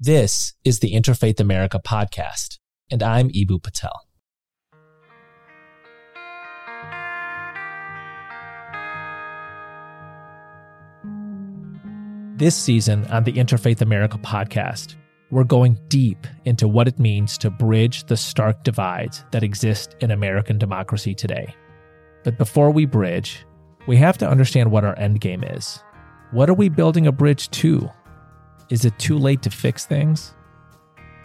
This is the Interfaith America podcast, and I'm Eboo Patel. This season on the Interfaith America podcast, we're going deep into what it means to bridge the stark divides that exist in American democracy today. But before we bridge, we have to understand what our end game is. What are we building a bridge to? Is it too late to fix things?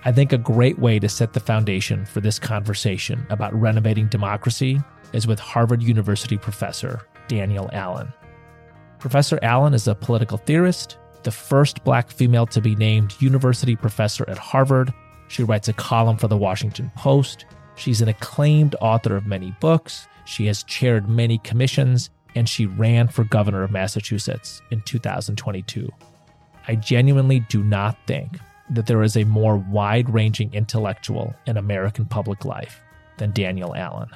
I think a great way to set the foundation for this conversation about renovating democracy is with Harvard University professor Danielle Allen. Professor Allen is a political theorist, the first black female to be named university professor at Harvard. She writes a column for the Washington Post. She's an acclaimed author of many books. She has chaired many commissions, and she ran for governor of Massachusetts in 2022. I genuinely do not think that there is a more wide ranging intellectual in American public life than Danielle Allen.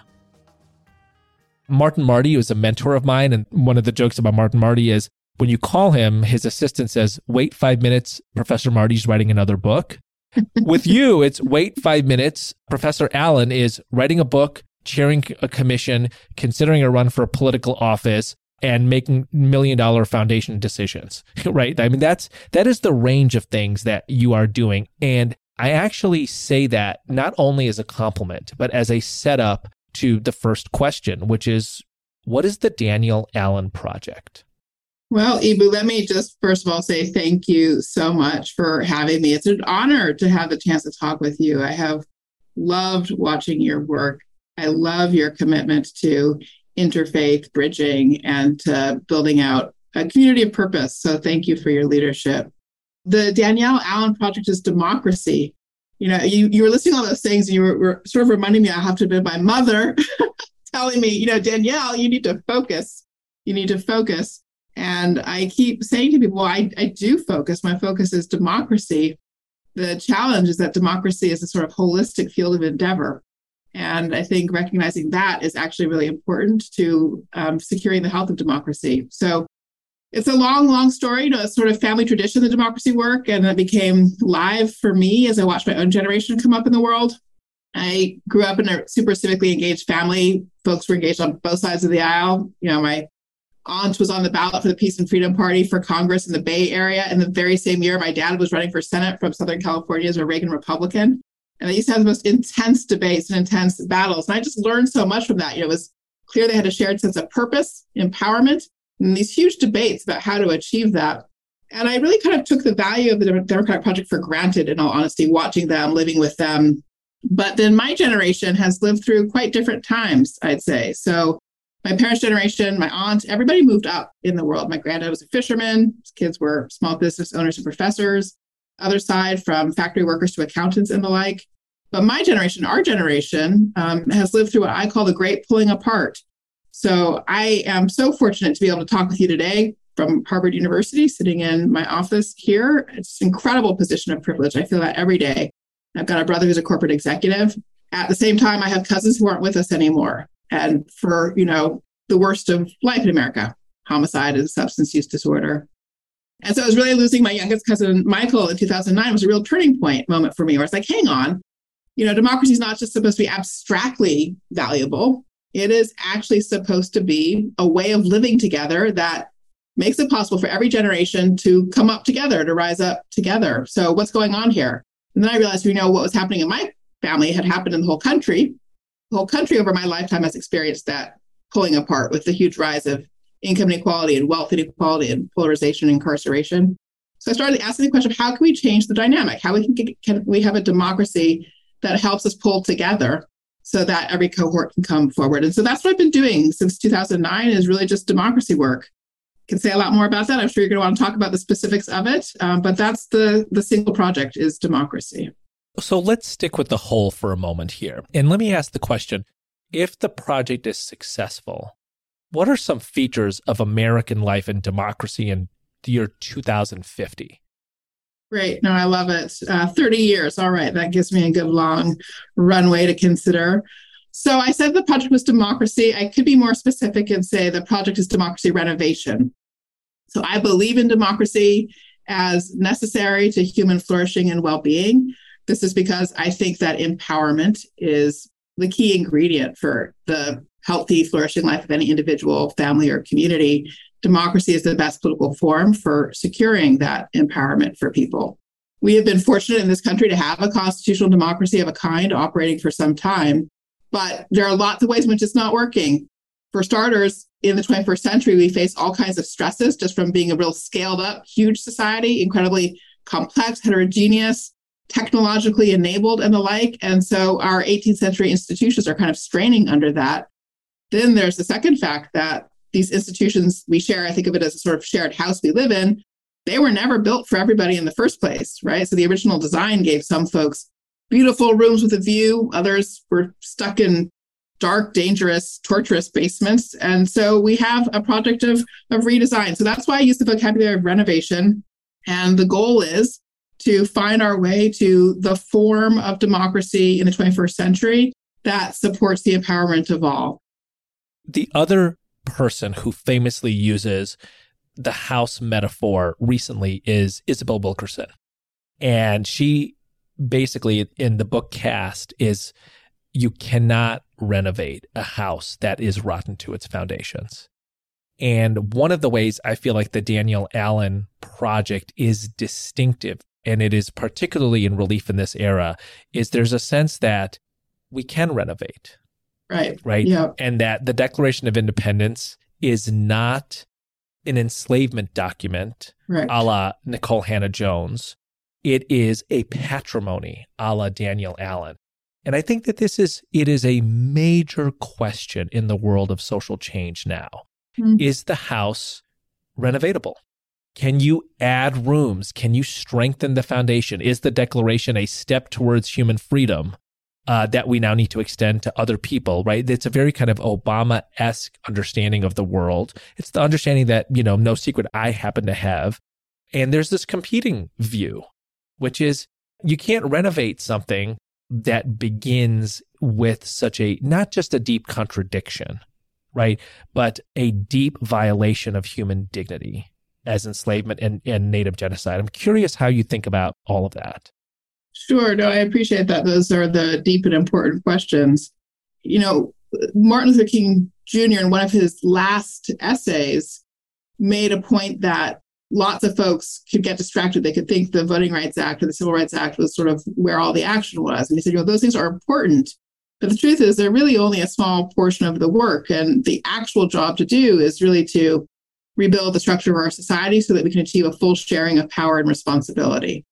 Martin Marty is a mentor of mine, and one of the jokes about Martin Marty is when you call him, his assistant says, Wait five minutes, Professor Marty's writing another book. With you, it's wait five minutes, Professor Allen is writing a book, chairing a commission, considering a run for a political office, and making million dollar foundation decisions, right? I mean, that's, that is the range of things that you are doing. And I actually say that not only as a compliment, but as a setup to the first question, which is what is the Danielle Allen Project? Well, Eboo, let me just first of all say thank you so much for having me. It's an honor to have the chance to talk with you. I have loved watching your work. I love your commitment to interfaith bridging and to building out a community of purpose. So thank you for your leadership. The Danielle Allen Project is democracy. You know, you, you were listing all those things and you were, were sort of reminding me I have to been my mother telling me, you know, Danielle, you need to focus. You need to focus. And I keep saying to people, I, I do focus. My focus is democracy. The challenge is that democracy is a sort of holistic field of endeavor. And I think recognizing that is actually really important to um, securing the health of democracy. So it's a long, long story, you know, a sort of family tradition, the democracy work. And it became live for me as I watched my own generation come up in the world. I grew up in a super civically engaged family. Folks were engaged on both sides of the aisle. You know, my aunt was on the ballot for the Peace and Freedom Party for Congress in the Bay Area. In the very same year, my dad was running for Senate from Southern California as a Reagan Republican. And they used to have the most intense debates and intense battles. And I just learned so much from that. You know, it was clear they had a shared sense of purpose, empowerment, and these huge debates about how to achieve that. And I really kind of took the value of the Democratic Project for granted, in all honesty, watching them, living with them. But then my generation has lived through quite different times, I'd say. So my parents' generation, my aunt, everybody moved up in the world. My granddad was a fisherman. His kids were small business owners and professors other side from factory workers to accountants and the like. But my generation, our generation, um, has lived through what I call the great pulling apart. So I am so fortunate to be able to talk with you today from Harvard University, sitting in my office here. It's an incredible position of privilege. I feel that every day. I've got a brother who's a corporate executive. At the same time, I have cousins who aren't with us anymore. And for, you know, the worst of life in America, homicide and substance use disorder, and so I was really losing my youngest cousin, Michael, in 2009 was a real turning point moment for me where it's like, hang on, you know, democracy is not just supposed to be abstractly valuable. It is actually supposed to be a way of living together that makes it possible for every generation to come up together, to rise up together. So what's going on here? And then I realized, you know, what was happening in my family had happened in the whole country. The whole country over my lifetime has experienced that pulling apart with the huge rise of income inequality and wealth inequality and polarization and incarceration. So I started asking the question of how can we change the dynamic? How we can, get, can we have a democracy that helps us pull together so that every cohort can come forward? And so that's what I've been doing since 2009 is really just democracy work. Can say a lot more about that. I'm sure you're going to want to talk about the specifics of it, um, but that's the the single project is democracy. So let's stick with the whole for a moment here, and let me ask the question: If the project is successful, what are some features of American life and democracy in the year 2050? Great. No, I love it. Uh, 30 years. All right. That gives me a good long runway to consider. So I said the project was democracy. I could be more specific and say the project is democracy renovation. So I believe in democracy as necessary to human flourishing and well being. This is because I think that empowerment is the key ingredient for the healthy, flourishing life of any individual, family, or community. Democracy is the best political form for securing that empowerment for people. We have been fortunate in this country to have a constitutional democracy of a kind operating for some time, but there are lots of ways in which it's not working. For starters, in the 21st century, we face all kinds of stresses just from being a real scaled up, huge society, incredibly complex, heterogeneous, technologically enabled, and the like. And so our 18th century institutions are kind of straining under that. Then there's the second fact that these institutions we share, I think of it as a sort of shared house we live in, they were never built for everybody in the first place, right? So the original design gave some folks beautiful rooms with a view, others were stuck in dark, dangerous, torturous basements. And so we have a project of, of redesign. So that's why I use the vocabulary of renovation. And the goal is to find our way to the form of democracy in the 21st century that supports the empowerment of all. The other person who famously uses the house metaphor recently is Isabel Wilkerson. And she basically in the book Caste is you cannot renovate a house that is rotten to its foundations. And one of the ways I feel like the Danielle Allen project is distinctive, and it is particularly in relief in this era, is there's a sense that we can renovate. Right. Right. Yeah. And that the Declaration of Independence is not an enslavement document right. a la Nikole Hannah-Jones. It is a patrimony a la Danielle Allen. And I think that this is it is a major question in the world of social change now. Mm-hmm. Is the house renovatable? Can you add rooms? Can you strengthen the foundation? Is the declaration a step towards human freedom uh, that we now need to extend to other people, right? It's a very kind of Obama esque understanding of the world. It's the understanding that, you know, no secret I happen to have. And there's this competing view, which is you can't renovate something that begins with such a not just a deep contradiction, right, but a deep violation of human dignity as enslavement and, and native genocide. I'm curious how you think about all of that. Sure. No, I appreciate that. Those are the deep and important questions. You know, Martin Luther King Jr., in one of his last essays, made a point that lots of folks could get distracted. They could think the Voting Rights Act or the Civil Rights Act was sort of where all the action was. And he said, you know, those things are important. But the truth is, they're really only a small portion of the work. And the actual job to do is really to rebuild the structure of our society so that we can achieve a full sharing of power and responsibility.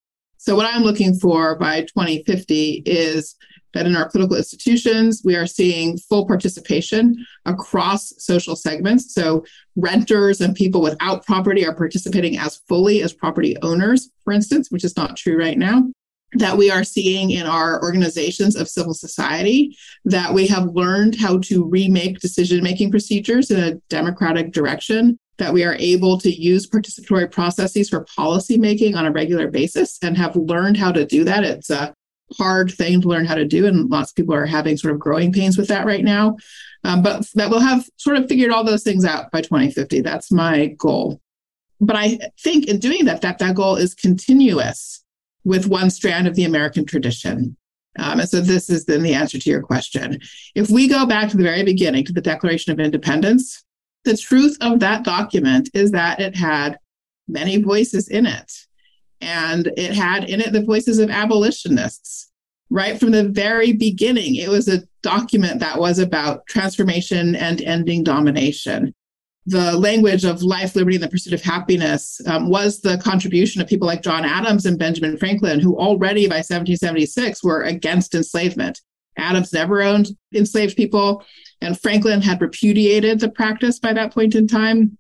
So, what I'm looking for by 2050 is that in our political institutions, we are seeing full participation across social segments. So renters and people without property are participating as fully as property owners, for instance, which is not true right now. That we are seeing in our organizations of civil society, that we have learned how to remake decision making procedures in a democratic direction, that we are able to use participatory processes for policymaking on a regular basis and have learned how to do that. It's a hard thing to learn how to do, and lots of people are having sort of growing pains with that right now. Um, but that we'll have sort of figured all those things out by 2050. That's my goal. But I think in doing that, that that goal is continuous with one strand of the American tradition. Um, and so this is then the answer to your question. If we go back to the very beginning, to the Declaration of Independence, the truth of that document is that it had many voices in it. And it had in it the voices of abolitionists. Right from the very beginning, it was a document that was about transformation and ending domination. The language of life, liberty, and the pursuit of happiness um, was the contribution of people like John Adams and Benjamin Franklin, who already by 1776 were against enslavement. Adams never owned enslaved people, and Franklin had repudiated the practice by that point in time.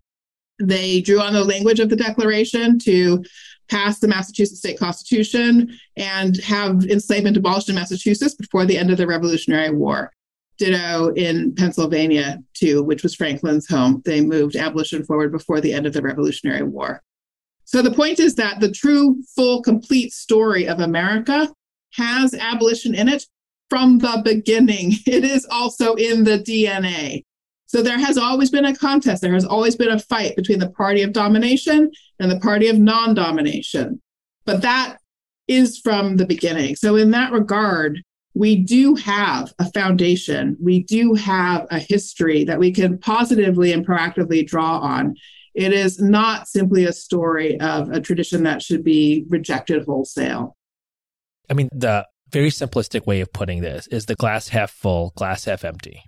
They drew on the language of the Declaration to pass the Massachusetts state constitution and have enslavement abolished in Massachusetts before the end of the Revolutionary War. Ditto in Pennsylvania, too, which was Franklin's home. They moved abolition forward before the end of the Revolutionary War. So the point is that the true, full, complete story of America has abolition in it from the beginning. It is also in the DNA. So there has always been a contest. There has always been a fight between the party of domination and the party of non domination. But that is from the beginning. So, in that regard, we do have a foundation. We do have a history that we can positively and proactively draw on. It is not simply a story of a tradition that should be rejected wholesale. I mean, the very simplistic way of putting this is the glass half full, glass half empty.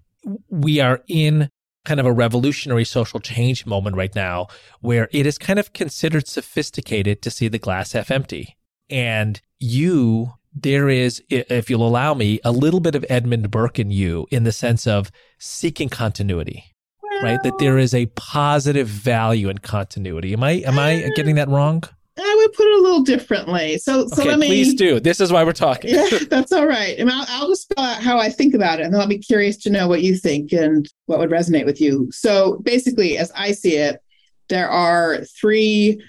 We are in kind of a revolutionary social change moment right now where it is kind of considered sophisticated to see the glass half empty. And you there is, if you'll allow me, a little bit of Edmund Burke in you in the sense of seeking continuity, well, right? That there is a positive value in continuity. Am I am I getting that wrong? I would put it a little differently. So, so okay, let me. Please do. This is why we're talking. yeah, that's all right. And I'll, I'll just spell out how I think about it, and then I'll be curious to know what you think and what would resonate with you. So, basically, as I see it, there are three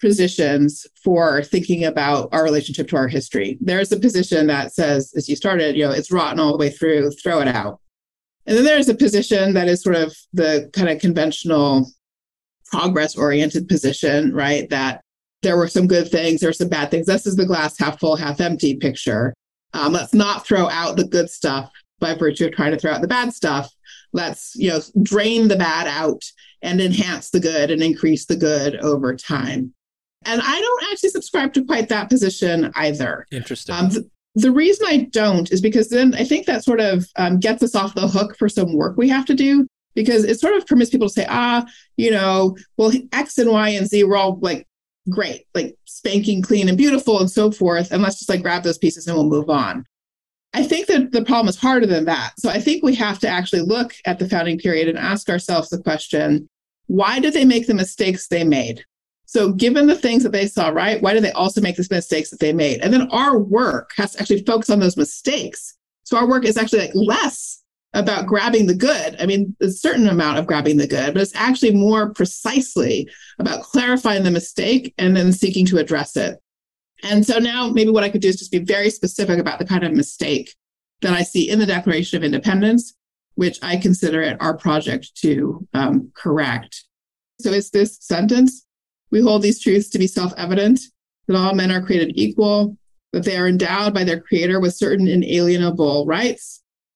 positions for thinking about our relationship to our history. There's a position that says, as you started, you know, it's rotten all the way through, throw it out. And then there's a position that is sort of the kind of conventional progress oriented position, right? That there were some good things, there were some bad things. This is the glass half full, half empty picture. Um, let's not throw out the good stuff by virtue of trying to throw out the bad stuff. Let's, you know, drain the bad out and enhance the good and increase the good over time. And I don't actually subscribe to quite that position either. Interesting. Um, the, the, reason I don't is because then I think that sort of um, gets us off the hook for some work we have to do because it sort of permits people to say, ah, you know, well, X and Y and Z were all like great, like spanking clean and beautiful and so forth. And let's just like grab those pieces and we'll move on. I think that the problem is harder than that. So I think we have to actually look at the founding period and ask ourselves the question why did they make the mistakes they made? So, given the things that they saw, right, why did they also make the mistakes that they made? And then our work has to actually focus on those mistakes. So, our work is actually like less about grabbing the good. I mean, a certain amount of grabbing the good, but it's actually more precisely about clarifying the mistake and then seeking to address it. And so now maybe what I could do is just be very specific about the kind of mistake that I see in the Declaration of Independence, which I consider it our project to um, correct. So it's this sentence we hold these truths to be self evident that all men are created equal, that they are endowed by their creator with certain inalienable rights,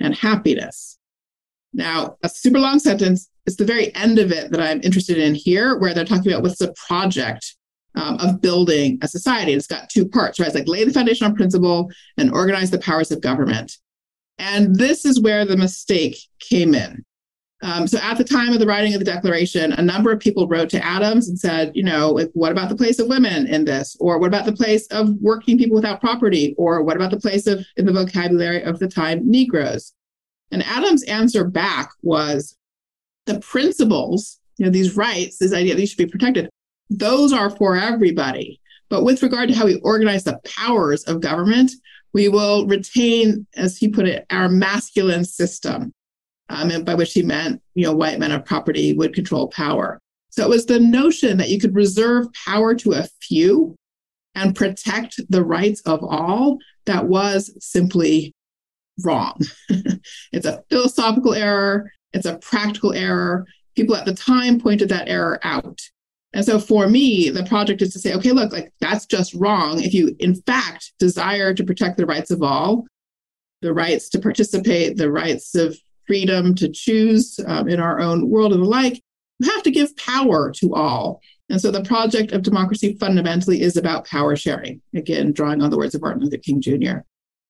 and happiness. Now, a super long sentence. It's the very end of it that I'm interested in here, where they're talking about what's the project um, of building a society. It's got two parts, right? It's like lay the foundation on principle and organize the powers of government. And this is where the mistake came in. Um, so at the time of the writing of the Declaration, a number of people wrote to Adams and said, you know, what about the place of women in this? Or what about the place of working people without property? Or what about the place of, in the vocabulary of the time, Negroes? And Adams' answer back was the principles, you know, these rights, this idea that these should be protected, those are for everybody. But with regard to how we organize the powers of government, we will retain, as he put it, our masculine system um, and by which he meant, you know, white men of property would control power. So it was the notion that you could reserve power to a few and protect the rights of all that was simply wrong. it's a philosophical error, it's a practical error. People at the time pointed that error out. And so for me, the project is to say, okay, look, like that's just wrong. If you, in fact, desire to protect the rights of all, the rights to participate, the rights of freedom to choose um, in our own world and the like, you have to give power to all. And so the project of democracy fundamentally is about power sharing, again, drawing on the words of Martin Luther King Jr.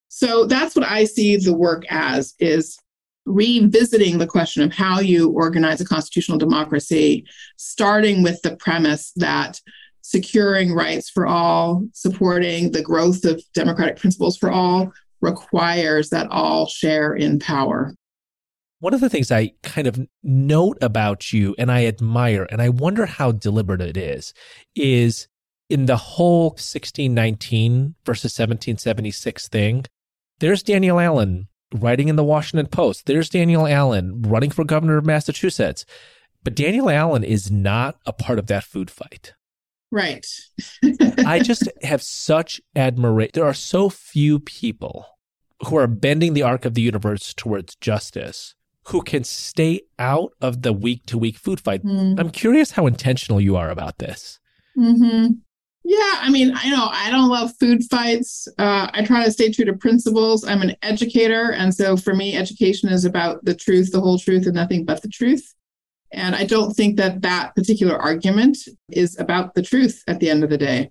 So that's what I see the work as is revisiting the question of how you organize a constitutional democracy, starting with the premise that securing rights for all, supporting the growth of democratic principles for all requires that all share in power. One of the things I kind of note about you and I admire, and I wonder how deliberate it is, is in the whole 1619 versus 1776 thing, there's Danielle Allen writing in the Washington Post. There's Danielle Allen running for governor of Massachusetts. But Danielle Allen is not a part of that food fight. Right. I just have such admiration. There are so few people who are bending the arc of the universe towards justice who can stay out of the week to week food fight. Mm. I'm curious how intentional you are about this. Mm-hmm. Yeah, I mean, I know I don't love food fights. Uh, I try to stay true to principles. I'm an educator. And so for me, education is about the truth, the whole truth, and nothing but the truth. And I don't think that that particular argument is about the truth at the end of the day.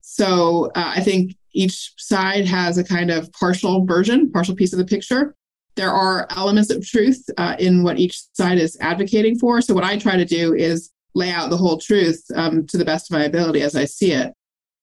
So uh, I think each side has a kind of partial version, partial piece of the picture. There are elements of truth uh, in what each side is advocating for. So what I try to do is lay out the whole truth um, to the best of my ability as I see it.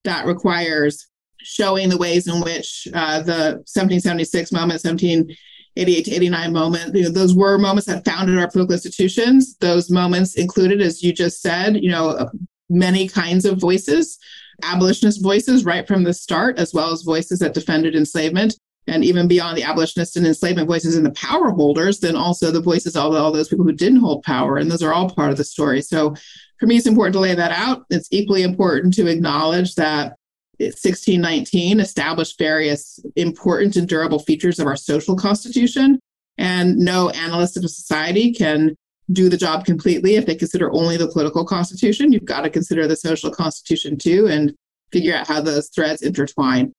That requires showing the ways in which uh, the 1776 moment, 1788 to 89 moment, you know, those were moments that founded our political institutions. Those moments included, as you just said, you know, many kinds of voices, abolitionist voices right from the start, as well as voices that defended enslavement and even beyond the abolitionist and enslavement voices and the power holders, then also the voices of all those people who didn't hold power. And those are all part of the story. So for me, it's important to lay that out. It's equally important to acknowledge that 1619 established various important and durable features of our social constitution. And no analyst of a society can do the job completely if they consider only the political constitution. You've got to consider the social constitution too and figure out how those threads intertwine.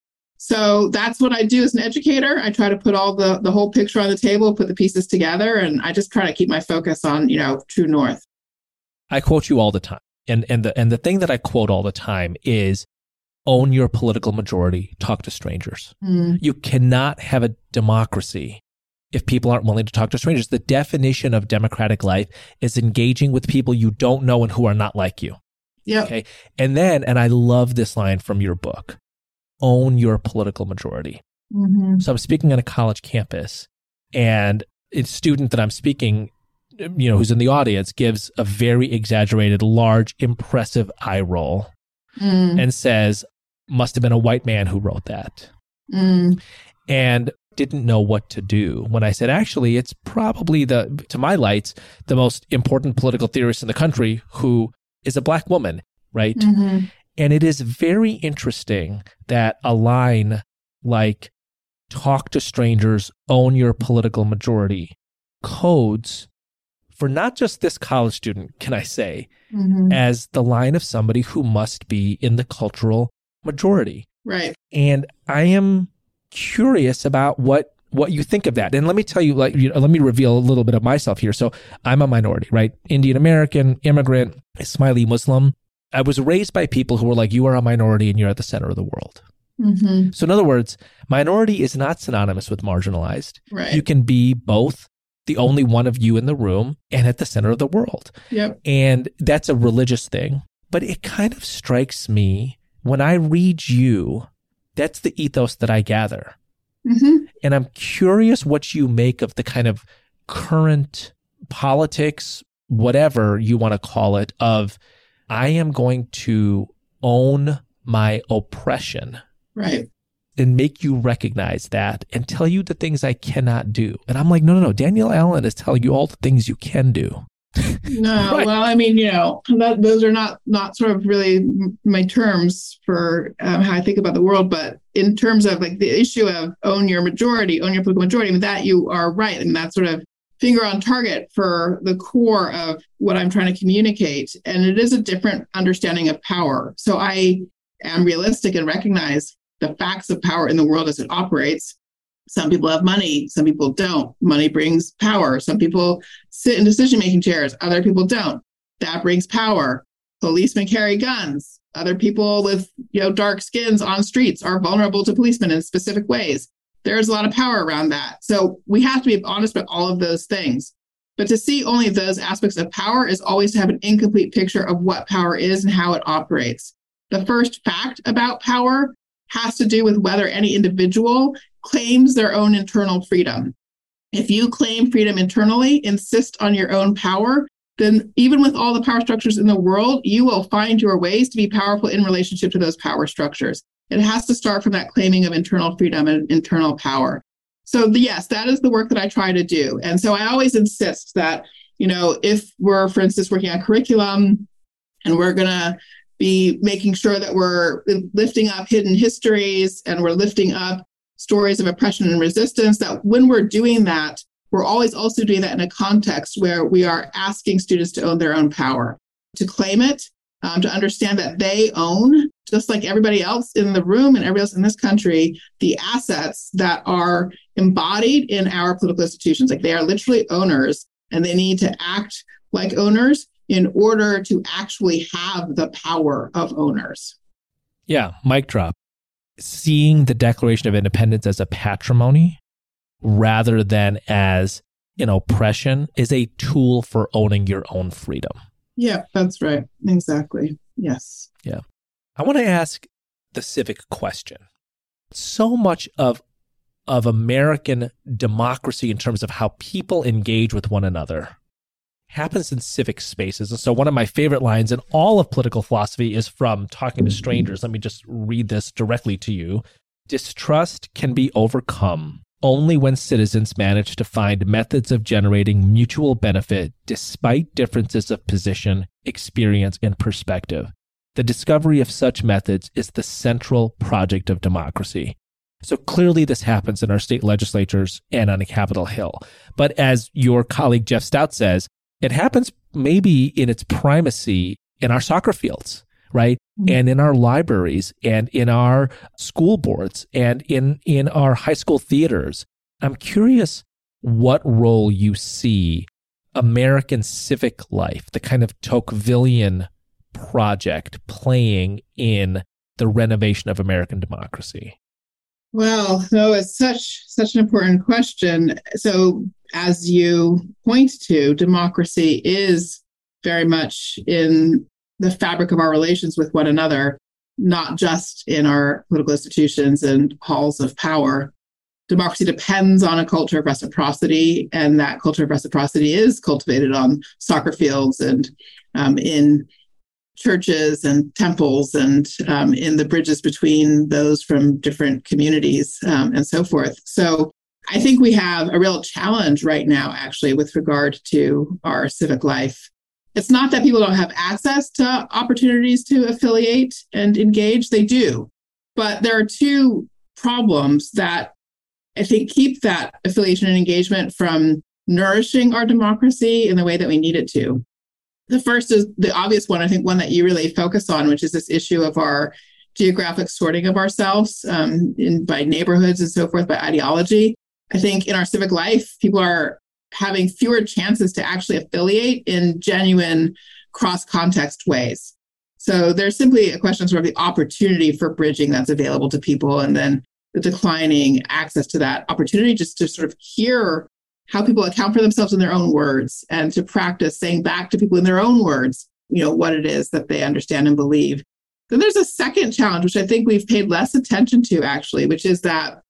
So that's what I do as an educator. I try to put all the the whole picture on the table, put the pieces together, and I just try to keep my focus on, you know, true north. I quote you all the time. And and the and the thing that I quote all the time is own your political majority, talk to strangers. Mm. You cannot have a democracy if people aren't willing to talk to strangers. The definition of democratic life is engaging with people you don't know and who are not like you. Yeah. Okay. And then, and I love this line from your book own your political majority. Mm-hmm. So I'm speaking on a college campus, and a student that I'm speaking, you know, who's in the audience gives a very exaggerated, large, impressive eye roll mm. and says, must have been a white man who wrote that. Mm. And didn't know what to do when I said, actually, it's probably the, to my lights, the most important political theorist in the country who is a black woman, right? Mm-hmm. And it is very interesting that a line like talk to strangers, own your political majority codes for not just this college student, can I say, mm-hmm. as the line of somebody who must be in the cultural majority. Right. And I am curious about what what you think of that. And let me tell you, like, you know, let me reveal a little bit of myself here. So I'm a minority, right? Indian American, immigrant, Ismaili Muslim. I was raised by people who were like, you are a minority and you're at the center of the world. Mm-hmm. So, in other words, minority is not synonymous with marginalized. Right. You can be both the only one of you in the room and at the center of the world. Yep. And that's a religious thing. But it kind of strikes me when I read you, that's the ethos that I gather. Mm-hmm. And I'm curious what you make of the kind of current politics, whatever you want to call it, of I am going to own my oppression. Right. And make you recognize that and tell you the things I cannot do. And I'm like, no, no, no. Danielle Allen is telling you all the things you can do. no, right. well, I mean, you know, that, those are not not sort of really my terms for um, how I think about the world. But in terms of like the issue of own your majority, own your political majority, I mean, that you are right, and that sort of finger on target for the core of what I'm trying to communicate. And it is a different understanding of power. So I am realistic and recognize the facts of power in the world as it operates. Some people have money, some people don't. Money brings power. Some people sit in decision making chairs, other people don't. That brings power. Policemen carry guns. Other people with you know dark skins on streets are vulnerable to policemen in specific ways there's a lot of power around that. So we have to be honest about all of those things. But to see only those aspects of power is always to have an incomplete picture of what power is and how it operates. The first fact about power has to do with whether any individual claims their own internal freedom. If you claim freedom internally, insist on your own power, then even with all the power structures in the world, you will find your ways to be powerful in relationship to those power structures. It has to start from that claiming of internal freedom and internal power. So, yes, that is the work that I try to do. And so I always insist that, you know, if we're, for instance, working on curriculum and we're going to be making sure that we're lifting up hidden histories and we're lifting up stories of oppression and resistance, that when we're doing that, we're always also doing that in a context where we are asking students to own their own power, to claim it, um, to understand that they own, just like everybody else in the room and everybody else in this country, the assets that are embodied in our political institutions. Like they are literally owners and they need to act like owners in order to actually have the power of owners. Yeah, mic drop. Seeing the Declaration of Independence as a patrimony rather than as an oppression is a tool for owning your own freedom. Yeah, that's right. Exactly. Yes. Yeah. I want to ask the civic question. So much of of American democracy in terms of how people engage with one another happens in civic spaces. And so one of my favorite lines in all of political philosophy is from Talking to Strangers. Let me just read this directly to you. Distrust can be overcome only when citizens manage to find methods of generating mutual benefit despite differences of position, experience, and perspective. The discovery of such methods is the central project of democracy. So clearly, this happens in our state legislatures and on Capitol Hill. But as your colleague Jeff Stout says, it happens maybe in its primacy in our soccer fields right? Mm-hmm. And in our libraries and in our school boards and in, in our high school theaters. I'm curious what role you see American civic life, the kind of Tocquevillian project playing in the renovation of American democracy? Well, no, it's such such an important question. So, as you point to, democracy is very much in the fabric of our relations with one another, not just in our political institutions and halls of power. Democracy depends on a culture of reciprocity, and that culture of reciprocity is cultivated on soccer fields and um, in churches and temples and um, in the bridges between those from different communities um, and so forth. So I think we have a real challenge right now, actually, with regard to our civic life it's not that people don't have access to opportunities to affiliate and engage, they do. But there are two problems that I think keep that affiliation and engagement from nourishing our democracy in the way that we need it to. The first is the obvious one, I think, one that you really focus on, which is this issue of our geographic sorting of ourselves um, in, by neighborhoods and so forth, by ideology. I think in our civic life, people are having fewer chances to actually affiliate in genuine cross context ways. So there's simply a question sort of the opportunity for bridging that's available to people and then the declining access to that opportunity just to sort of hear how people account for themselves in their own words and to practice saying back to people in their own words, you know, what it is that they understand and believe. Then there's a second challenge, which I think we've paid less attention to actually, which is that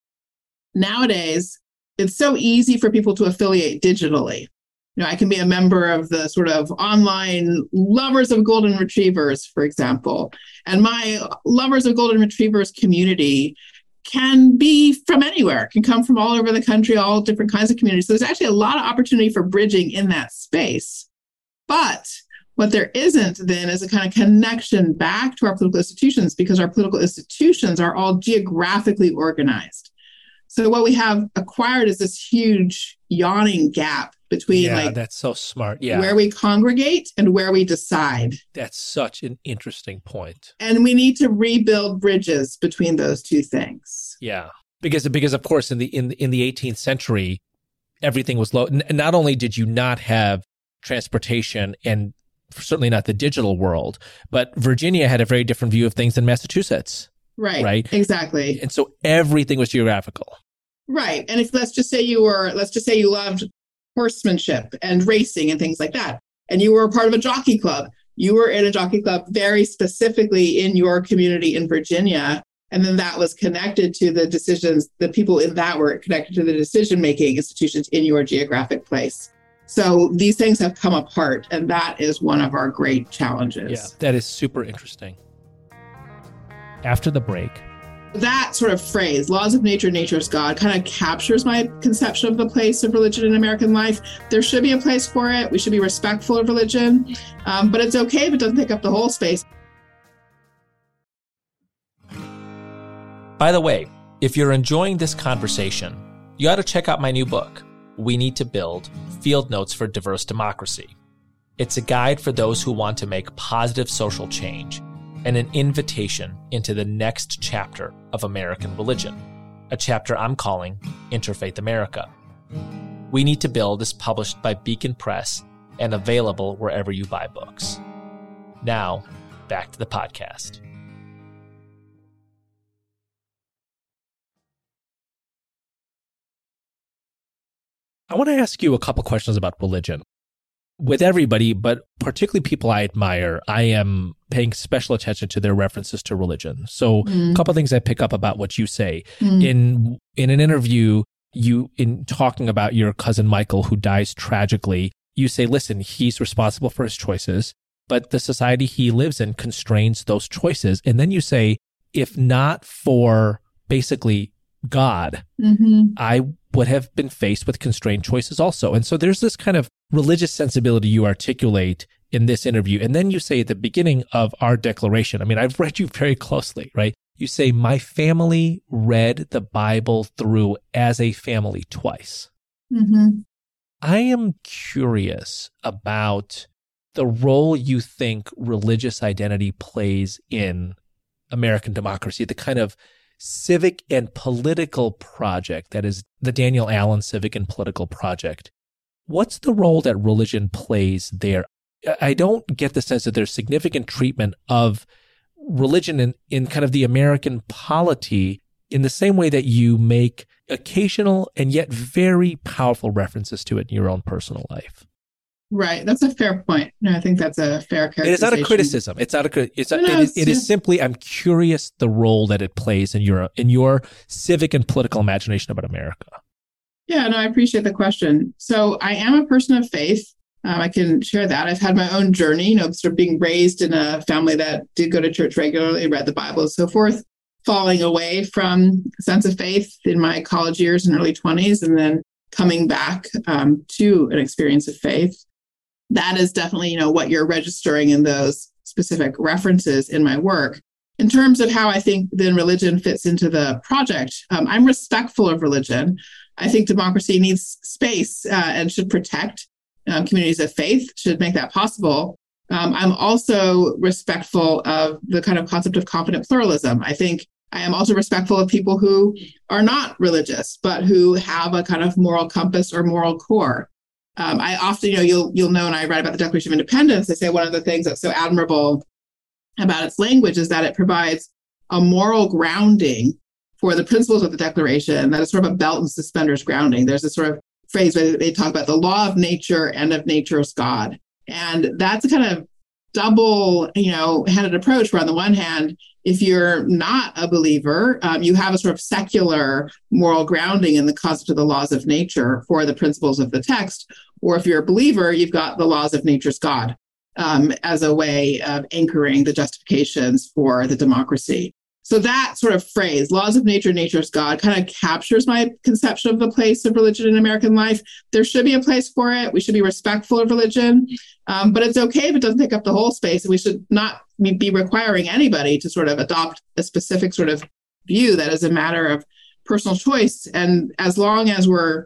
nowadays it's so easy for people to affiliate digitally. You know, I can be a member of the sort of online lovers of golden retrievers, for example. And my lovers of golden retrievers community can be from anywhere, can come from all over the country, all different kinds of communities. So there's actually a lot of opportunity for bridging in that space. But what there isn't then is a kind of connection back to our political institutions because our political institutions are all geographically organized. So what we have acquired is this huge yawning gap between yeah, like that's so smart. Yeah. Where we congregate and where we decide. That's such an interesting point. And we need to rebuild bridges between those two things. Yeah. Because because of course in the in in the 18th century everything was low. Not only did you not have transportation and certainly not the digital world, but Virginia had a very different view of things than Massachusetts. Right. Right. Exactly. And so everything was geographical. Right. And if let's just say you were, let's just say you loved horsemanship and racing and things like that, and you were a part of a jockey club, you were in a jockey club very specifically in your community in Virginia. And then that was connected to the decisions, the people in that were connected to the decision making institutions in your geographic place. So these things have come apart, and that is one of our great challenges. Yeah, that is super interesting. After the break, that sort of phrase, laws of nature, nature's God, kind of captures my conception of the place of religion in American life. There should be a place for it. We should be respectful of religion, um, but it's okay if it doesn't take up the whole space. By the way, if you're enjoying this conversation, you ought to check out my new book, We Need to Build Field Notes for Diverse Democracy. It's a guide for those who want to make positive social change and an invitation into the next chapter of American religion, a chapter I'm calling Interfaith America. We Need to Build is published by Beacon Press and available wherever you buy books. Now, back to the podcast. I want to ask you a couple questions about religion. With everybody, but particularly people I admire, I am paying special attention to their references to religion. So, mm. a couple things I pick up about what you say mm. in in an interview, you in talking about your cousin Michael who dies tragically, you say, "Listen, he's responsible for his choices, but the society he lives in constrains those choices." And then you say, "If not for basically God, mm-hmm. I would have been faced with constrained choices also. And so there's this kind of religious sensibility you articulate in this interview. And then you say at the beginning of our declaration, I mean, I've read you very closely, right? You say, My family read the Bible through as a family twice. Mm-hmm. I am curious about the role you think religious identity plays in American democracy, the kind of civic and political project that is the Danielle Allen Civic and Political Project. What's the role that religion plays there? I don't get the sense that there's significant treatment of religion in, in kind of the American polity in the same way that you make occasional and yet very powerful references to it in your own personal life. Right. That's a fair point. No, I think that's a fair characterization. It is not a criticism. It's not a. It's a, no, it, is, it is simply. I'm curious the role that it plays in your in your civic and political imagination about America. Yeah. No, I appreciate the question. So I am a person of faith. Um, I can share that. I've had my own journey. You know, sort of being raised in a family that did go to church regularly, read the Bible, and so forth. Falling away from a sense of faith in my college years and early 20s, and then coming back um, to an experience of faith that is definitely you know what you're registering in those specific references in my work in terms of how i think then religion fits into the project um, i'm respectful of religion i think democracy needs space uh, and should protect um, communities of faith should make that possible um, i'm also respectful of the kind of concept of confident pluralism i think i am also respectful of people who are not religious but who have a kind of moral compass or moral core um, I often, you know, you'll you'll know, and I write about the Declaration of Independence. I say one of the things that's so admirable about its language is that it provides a moral grounding for the principles of the Declaration. That is sort of a belt and suspenders grounding. There's a sort of phrase where they talk about the law of nature and of nature's God, and that's a kind of double, you know, handed approach. Where on the one hand, if you're not a believer, um, you have a sort of secular moral grounding in the concept of the laws of nature for the principles of the text. Or if you're a believer, you've got the laws of nature's God um, as a way of anchoring the justifications for the democracy. So that sort of phrase, laws of nature, nature's God, kind of captures my conception of the place of religion in American life. There should be a place for it. We should be respectful of religion, um, but it's okay if it doesn't take up the whole space. And we should not be requiring anybody to sort of adopt a specific sort of view that is a matter of personal choice. And as long as we're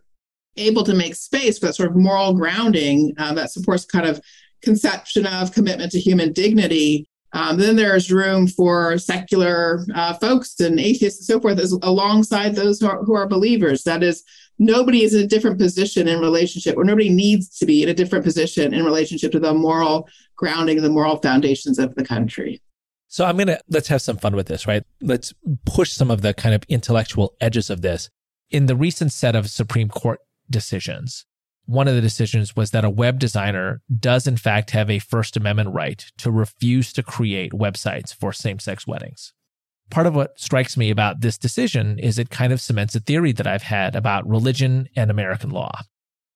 able to make space for that sort of moral grounding uh, that supports kind of conception of commitment to human dignity, um, then there's room for secular uh, folks and atheists and so forth as, alongside those who are, who are believers. That is, nobody is in a different position in relationship, or nobody needs to be in a different position in relationship to the moral grounding, the moral foundations of the country. So I'm to let's have some fun with this, right? Let's push some of the kind of intellectual edges of this. In the recent set of Supreme Court decisions, one of the decisions was that a web designer does, in fact, have a First Amendment right to refuse to create websites for same sex weddings. part of what strikes me about this decision is it kind of cements a theory that I've had about religion and American law,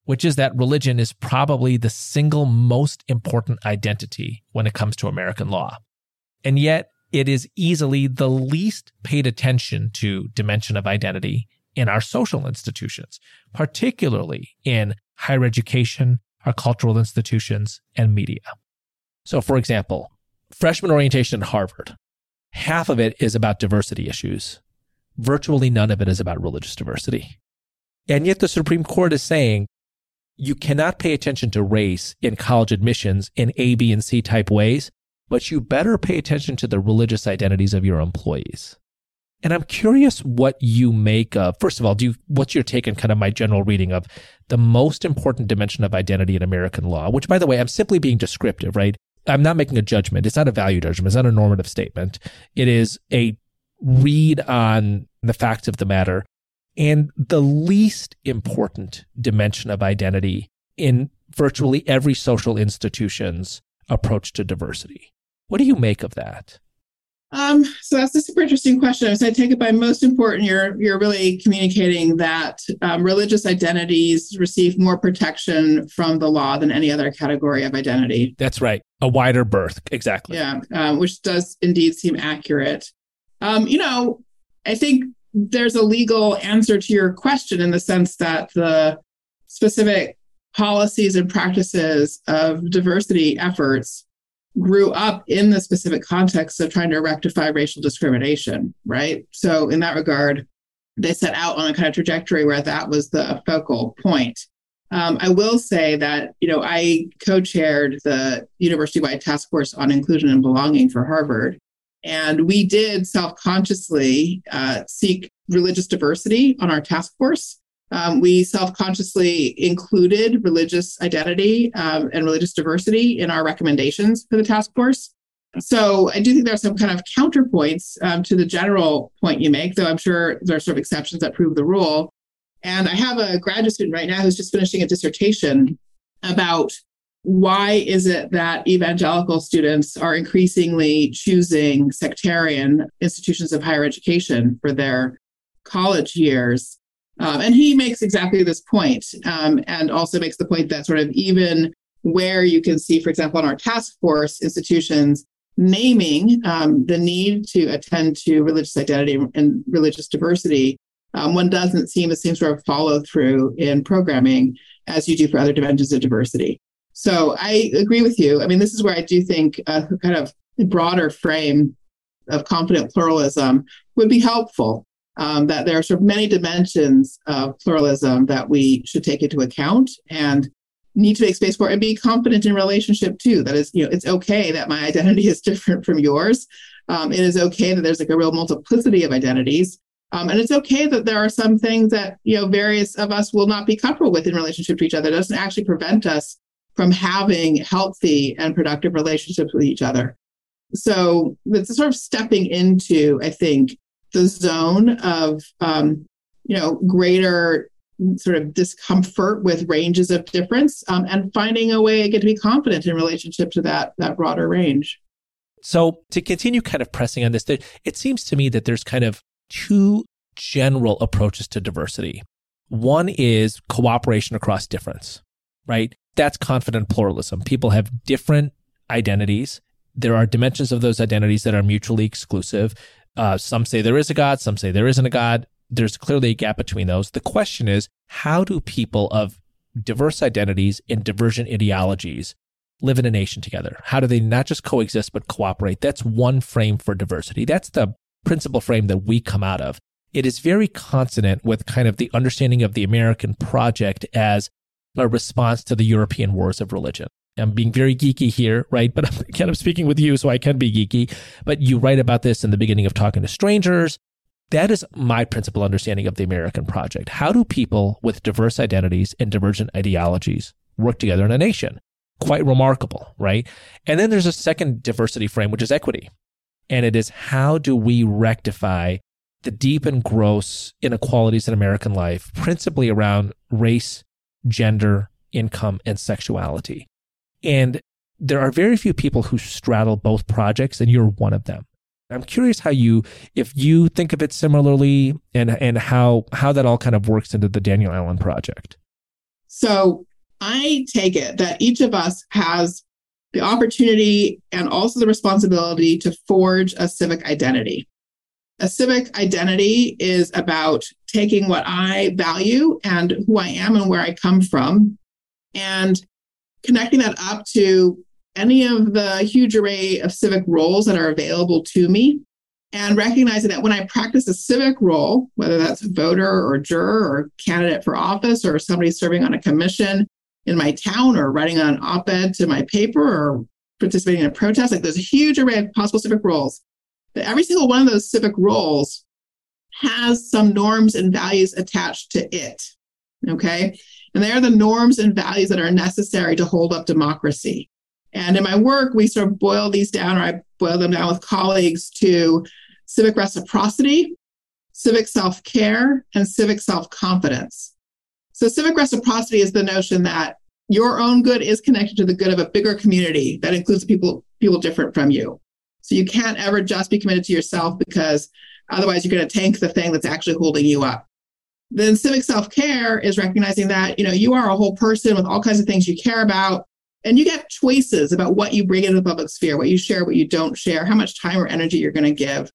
which is that religion is probably the single most important identity when it comes to American law. And yet, it is easily the least paid attention to dimension of identity in our social institutions, particularly in higher education, our cultural institutions, and media. So, for example, freshman orientation at Harvard, half of it is about diversity issues. Virtually none of it is about religious diversity. And yet the Supreme Court is saying you cannot pay attention to race in college admissions in A, B, and C type ways, but you better pay attention to the religious identities of your employees. And I'm curious what you make of, first of all, do you, what's your take on kind of my general reading of the most important dimension of identity in American law, which by the way, I'm simply being descriptive, right? I'm not making a judgment. It's not a value judgment. It's not a normative statement. It is a read on the facts of the matter and the least important dimension of identity in virtually every social institution's approach to diversity. What do you make of that? Um, so that's a super interesting question. So I take it by most important, you're you're really communicating that um, religious identities receive more protection from the law than any other category of identity. That's right, a wider berth, exactly. Yeah, um, which does indeed seem accurate. Um, you know, I think there's a legal answer to your question in the sense that the specific policies and practices of diversity efforts grew up in the specific context of trying to rectify racial discrimination, right? So, in that regard, they set out on a kind of trajectory where that was the focal point. Um, I will say that, you know, I co chaired the university wide task force on inclusion and belonging for Harvard. And we did self consciously uh, seek religious diversity on our task force. Um, we self consciously included religious identity um, and religious diversity in our recommendations for the task force. So I do think there are some kind of counterpoints um, to the general point you make, though I'm sure there are sort of exceptions that prove the rule. And I have a graduate student right now who's just finishing a dissertation about why is it that evangelical students are increasingly choosing sectarian institutions of higher education for their college years um, and he makes exactly this point, um, and also makes the point that sort of even where you can see, for example, on our task force institutions naming um, the need to attend to religious identity and religious diversity, um, one doesn't see the same sort of follow through in programming as you do for other dimensions of diversity. So I agree with you. I mean, this is where I do think a kind of broader frame of confident pluralism would be helpful um, that there are sort of many dimensions of pluralism that we should take into account and need to make space for and be confident in relationship too. That is, you know, it's okay that my identity is different from yours. Um, it is okay that there's like a real multiplicity of identities. Um, and it's okay that there are some things that, you know, various of us will not be comfortable with in relationship to each other. It doesn't actually prevent us from having healthy and productive relationships with each other. So it's sort of stepping into, I think, the zone of um, you know greater sort of discomfort with ranges of difference um, and finding a way again to be confident in relationship to that that broader range. So to continue kind of pressing on this it seems to me that there's kind of two general approaches to diversity. One is cooperation across difference right? That's confident pluralism. People have different identities. There are dimensions of those identities that are mutually exclusive uh, some say there is a God, some say there isn't a God. There's clearly a gap between those. The question is, how do people of diverse identities and divergent ideologies live in a nation together? How do they not just coexist, but cooperate? That's one frame for diversity. That's the principal frame that we come out of. It is very consonant with kind of the understanding of the American project as a response to the European wars of religion. I'm being very geeky here, right? But I'm kind of speaking with you, so I can be geeky. But you write about this in the beginning of Talking to Strangers. That is my principal understanding of the American project. How do people with diverse identities and divergent ideologies work together in a nation? Quite remarkable, right? And then there's a second diversity frame, which is equity. And it is how do we rectify the deep and gross inequalities in American life, principally around race, gender, income, and sexuality? And there are very few people who straddle both projects, and you're one of them. I'm curious how you, if you think of it similarly, and and how how that all kind of works into the Danielle Allen project. So I take it that each of us has the opportunity and also the responsibility to forge a civic identity. A civic identity is about taking what I value and who I am and where I come from and connecting that up to any of the huge array of civic roles that are available to me and recognizing that when I practice a civic role, whether that's a voter or juror or candidate for office or somebody serving on a commission in my town or writing an op ed to my paper or participating in a protest, like there's a huge array of possible civic roles. But every single one of those civic roles has some norms and values attached to it. Okay. And they are the norms and values that are necessary to hold up democracy. And in my work, we sort of boil these down, or I boil them down with colleagues to civic reciprocity, civic self care, and civic self confidence. So, civic reciprocity is the notion that your own good is connected to the good of a bigger community that includes people people different from you. So you can't ever just be committed to yourself because otherwise you're going to tank the thing that's actually holding you up. Then civic self-care is recognizing that, you know, you are a whole person with all kinds of things you care about and you get choices about what you bring into the public sphere, what you share, what you don't share, how much time or energy you're going to give.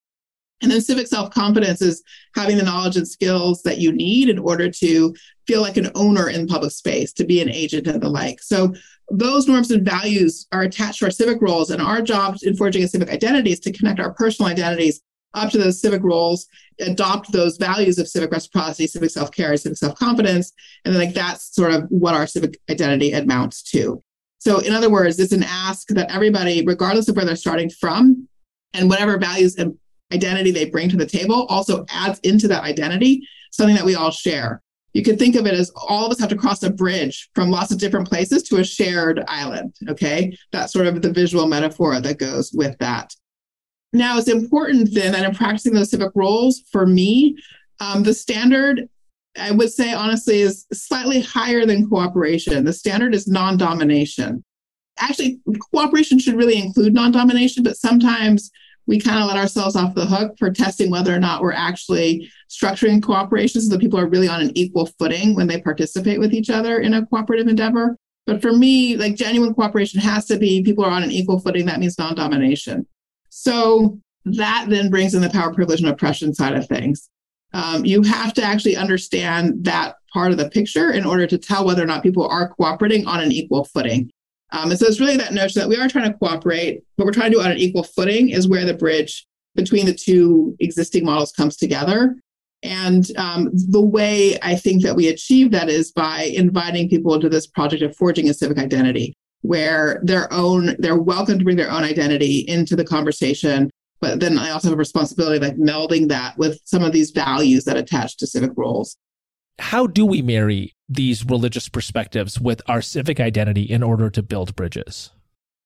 And then civic self confidence is having the knowledge and skills that you need in order to feel like an owner in public space, to be an agent and the like. So those norms and values are attached to our civic roles. And our job in forging a civic identity is to connect our personal identities up to those civic roles, adopt those values of civic reciprocity, civic self care, civic self confidence. And then, like, that's sort of what our civic identity amounts to. So, in other words, it's an ask that everybody, regardless of where they're starting from and whatever values and identity they bring to the table, also adds into that identity something that we all share. You can think of it as all of us have to cross a bridge from lots of different places to a shared island. Okay. That's sort of the visual metaphor that goes with that. Now, it's important then that in practicing those civic roles, for me, um, the standard, I would say honestly, is slightly higher than cooperation. The standard is non domination. Actually, cooperation should really include non domination, but sometimes we kind of let ourselves off the hook for testing whether or not we're actually structuring cooperation so that people are really on an equal footing when they participate with each other in a cooperative endeavor. But for me, like genuine cooperation has to be people are on an equal footing. That means non domination. So that then brings in the power, privilege, and oppression side of things. Um, you have to actually understand that part of the picture in order to tell whether or not people are cooperating on an equal footing. Um, and so it's really that notion that we are trying to cooperate, but we're trying to do on an equal footing is where the bridge between the two existing models comes together. And um, the way I think that we achieve that is by inviting people into this project of forging a civic identity, where their own they're welcome to bring their own identity into the conversation. But then I also have a responsibility like melding that with some of these values that attach to civic roles. How do we marry these religious perspectives with our civic identity in order to build bridges?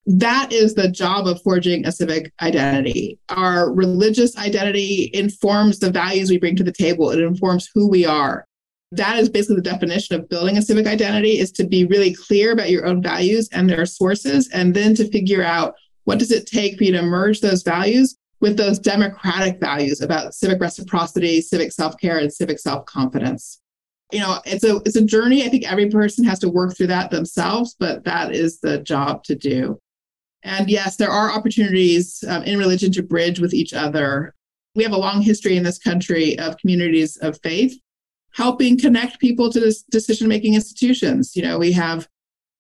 That is the job of forging a civic identity. Our religious identity informs the values we bring to the table. It informs who we are. That is basically the definition of building a civic identity is to be really clear about your own values and their sources and then to figure out what does it take for you to merge those values with those democratic values about civic reciprocity, civic self-care and civic self-confidence. You know it's a it's a journey. I think every person has to work through that themselves but that is the job to do. And yes there are opportunities um, in religion to bridge with each other. We have a long history in this country of communities of faith helping connect people to decision making institutions. You know we have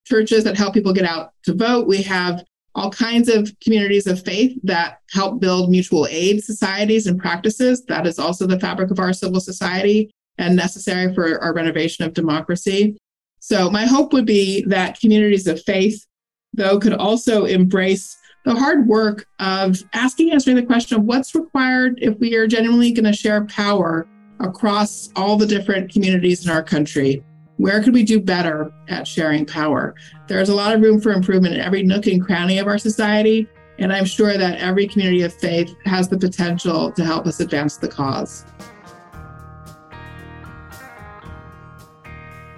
churches that help people get out to vote. We have all kinds of communities of faith that help build mutual aid societies and practices. That is also the fabric of our civil society and necessary for our renovation of democracy. So, my hope would be that communities of faith, though, could also embrace the hard work of asking answering the question of what's required if we are genuinely going to share power across all the different communities in our country. Where could we do better at sharing power? There's a lot of room for improvement in every nook and cranny of our society. And I'm sure that every community of faith has the potential to help us advance the cause.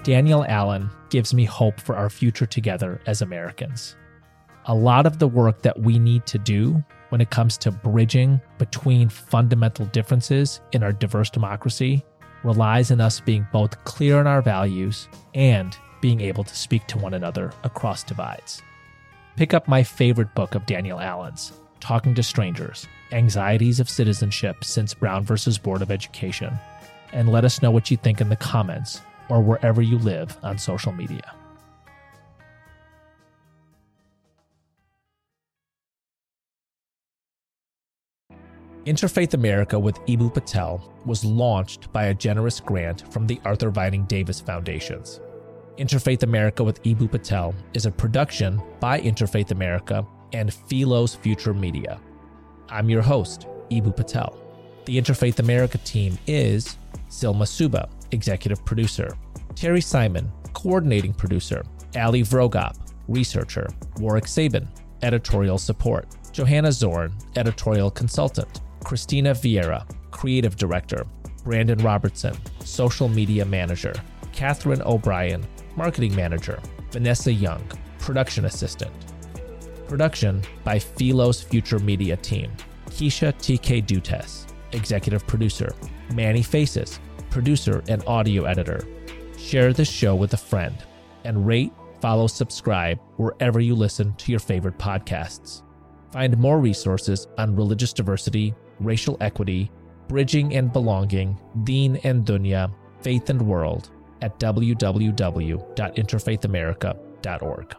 Danielle Allen gives me hope for our future together as Americans. A lot of the work that we need to do when it comes to bridging between fundamental differences in our diverse democracy relies in us being both clear on our values and being able to speak to one another across divides. Pick up my favorite book of Danielle Allen's, Talking to Strangers Anxieties of Citizenship Since Brown versus Board of Education, and let us know what you think in the comments or wherever you live on social media. Interfaith America with Eboo Patel was launched by a generous grant from the Arthur Vining Davis Foundations. Interfaith America with Eboo Patel is a production by Interfaith America and Philos Future Media. I'm your host, Eboo Patel. The Interfaith America team is Silma Suba, executive producer, Terry Simon, coordinating producer, Ali Vrogop, researcher, Warwick Sabin, editorial support, Johanna Zorn, editorial consultant, Christina Vieira, Creative Director, Brandon Robertson, Social Media Manager, Catherine O'Brien, Marketing Manager, Vanessa Young, Production Assistant. Production by Philos Future Media Team, Keisha TK Dutes, Executive Producer, Manny Faces, Producer and Audio Editor. Share this show with a friend and rate, follow, subscribe wherever you listen to your favorite podcasts. Find more resources on religious diversity racial equity, bridging and belonging, Deen and Dunya, faith and world at www.interfaithamerica.org.